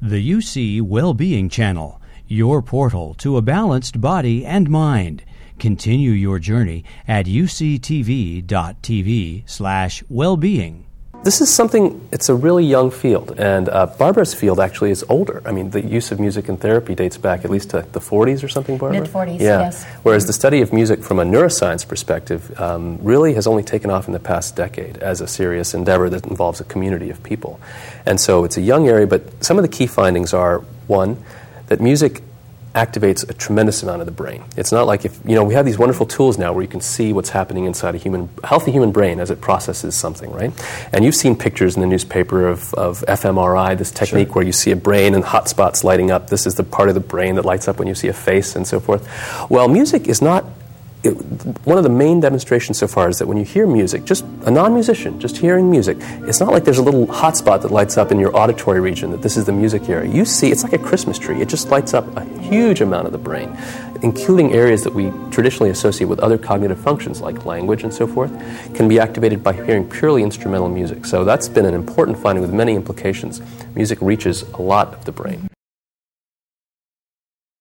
The UC Wellbeing Channel, your portal to a balanced body and mind. Continue your journey at uctv.tv slash wellbeing. This is something, it's a really young field, and uh, Barbara's field actually is older. I mean, the use of music in therapy dates back at least to the 40s or something, Barbara? Mid 40s, yeah. yes. Whereas the study of music from a neuroscience perspective um, really has only taken off in the past decade as a serious endeavor that involves a community of people. And so it's a young area, but some of the key findings are one, that music activates a tremendous amount of the brain. It's not like if, you know, we have these wonderful tools now where you can see what's happening inside a human, healthy human brain as it processes something, right? And you've seen pictures in the newspaper of, of fMRI, this technique Sure. where you see a brain and hot spots lighting up. This is the part of the brain that lights up when you see a face and so forth. Well, music is not it, one of the main demonstrations so far is that when you hear music, just a non musician, just hearing music, it's not like there's a little hotspot that lights up in your auditory region that this is the music area. You see, it's like a Christmas tree. It just lights up a huge amount of the brain, including areas that we traditionally associate with other cognitive functions like language and so forth, can be activated by hearing purely instrumental music. So that's been an important finding with many implications. Music reaches a lot of the brain.